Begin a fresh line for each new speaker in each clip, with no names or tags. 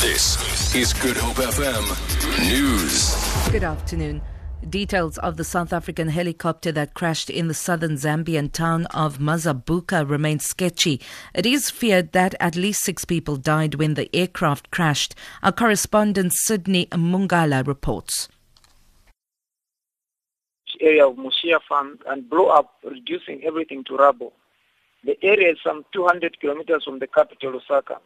This is Good Hope FM News.
Good afternoon. Details of the South African helicopter that crashed in the southern Zambian town of Mazabuka remain sketchy. It is feared that at least six people died when the aircraft crashed. Our correspondent Sydney Mungala reports.
Area of Mushia farm and blow up, reducing everything to rubble. The area is some 200 kilometers from the capital, Lusaka.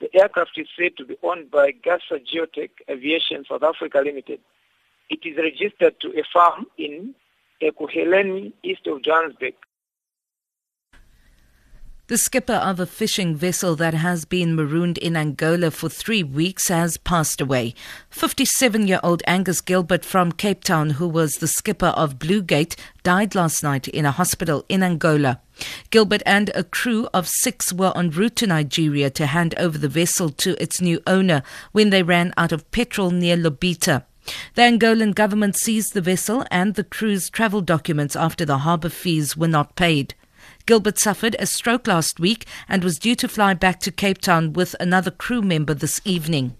The aircraft is said to be owned by Gasa Geotech Aviation South Africa Limited. It is registered to a farm in Ekurhuleni, east of Johannesburg.
The skipper of a fishing vessel that has been marooned in Angola for three weeks has passed away. 57 year old Angus Gilbert from Cape Town, who was the skipper of Bluegate, died last night in a hospital in Angola. Gilbert and a crew of six were en route to Nigeria to hand over the vessel to its new owner when they ran out of petrol near Lobito. The Angolan government seized the vessel and the crew's travel documents after the harbour fees were not paid. Gilbert suffered a stroke last week and was due to fly back to Cape Town with another crew member this evening.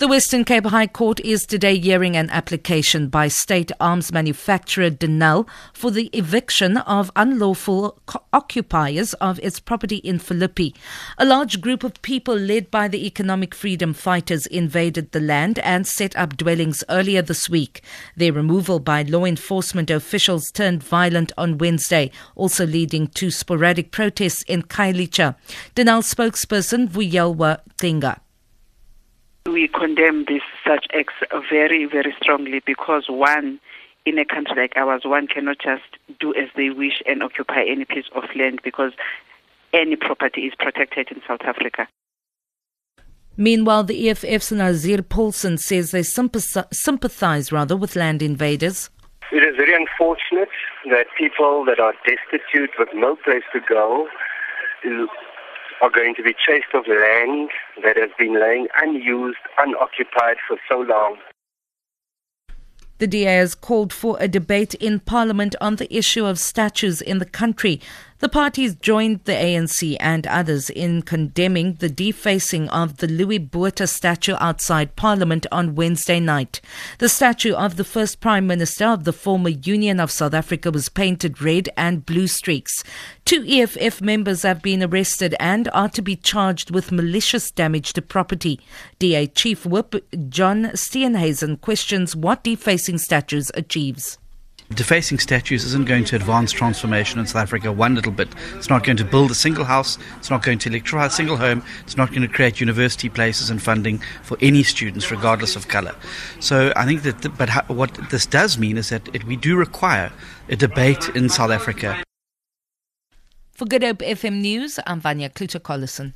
The Western Cape High Court is today hearing an application by state arms manufacturer Denel for the eviction of unlawful occupiers of its property in Philippi. A large group of people led by the economic freedom fighters invaded the land and set up dwellings earlier this week. Their removal by law enforcement officials turned violent on Wednesday, also leading to sporadic protests in Khayelitsha. Denel spokesperson Vuyelwa Qinga.
We condemn this such acts very, very strongly because one, in a country like ours, one cannot just do as they wish and occupy any piece of land because any property is protected in South Africa.
Meanwhile, the EFF's Nazier Paulsen says they sympathize, sympathize rather with land invaders.
It is very unfortunate that people that are destitute with no place to go are going to be chased off land that has been laying unused, unoccupied for so long.
The DA has called for a debate in Parliament on the issue of statues in the country. The parties joined the ANC and others in condemning the defacing of the Louis Botha statue outside Parliament on Wednesday night. The statue of the first Prime Minister of the former Union of South Africa was painted red and blue streaks. Two EFF members have been arrested and are to be charged with malicious damage to property. DA Chief Whip John Steenhuisen questions what defacing statues achieves.
Defacing statues isn't going to advance transformation in South Africa one little bit. It's not going to build a single house. It's not going to electrify a single home. It's not going to create university places and funding for any students, regardless of colour. So I think that, the, but ha- what this does mean is that it, we do require a debate in South Africa.
For Good Hope FM News, I'm Vanya Kluter-Collison.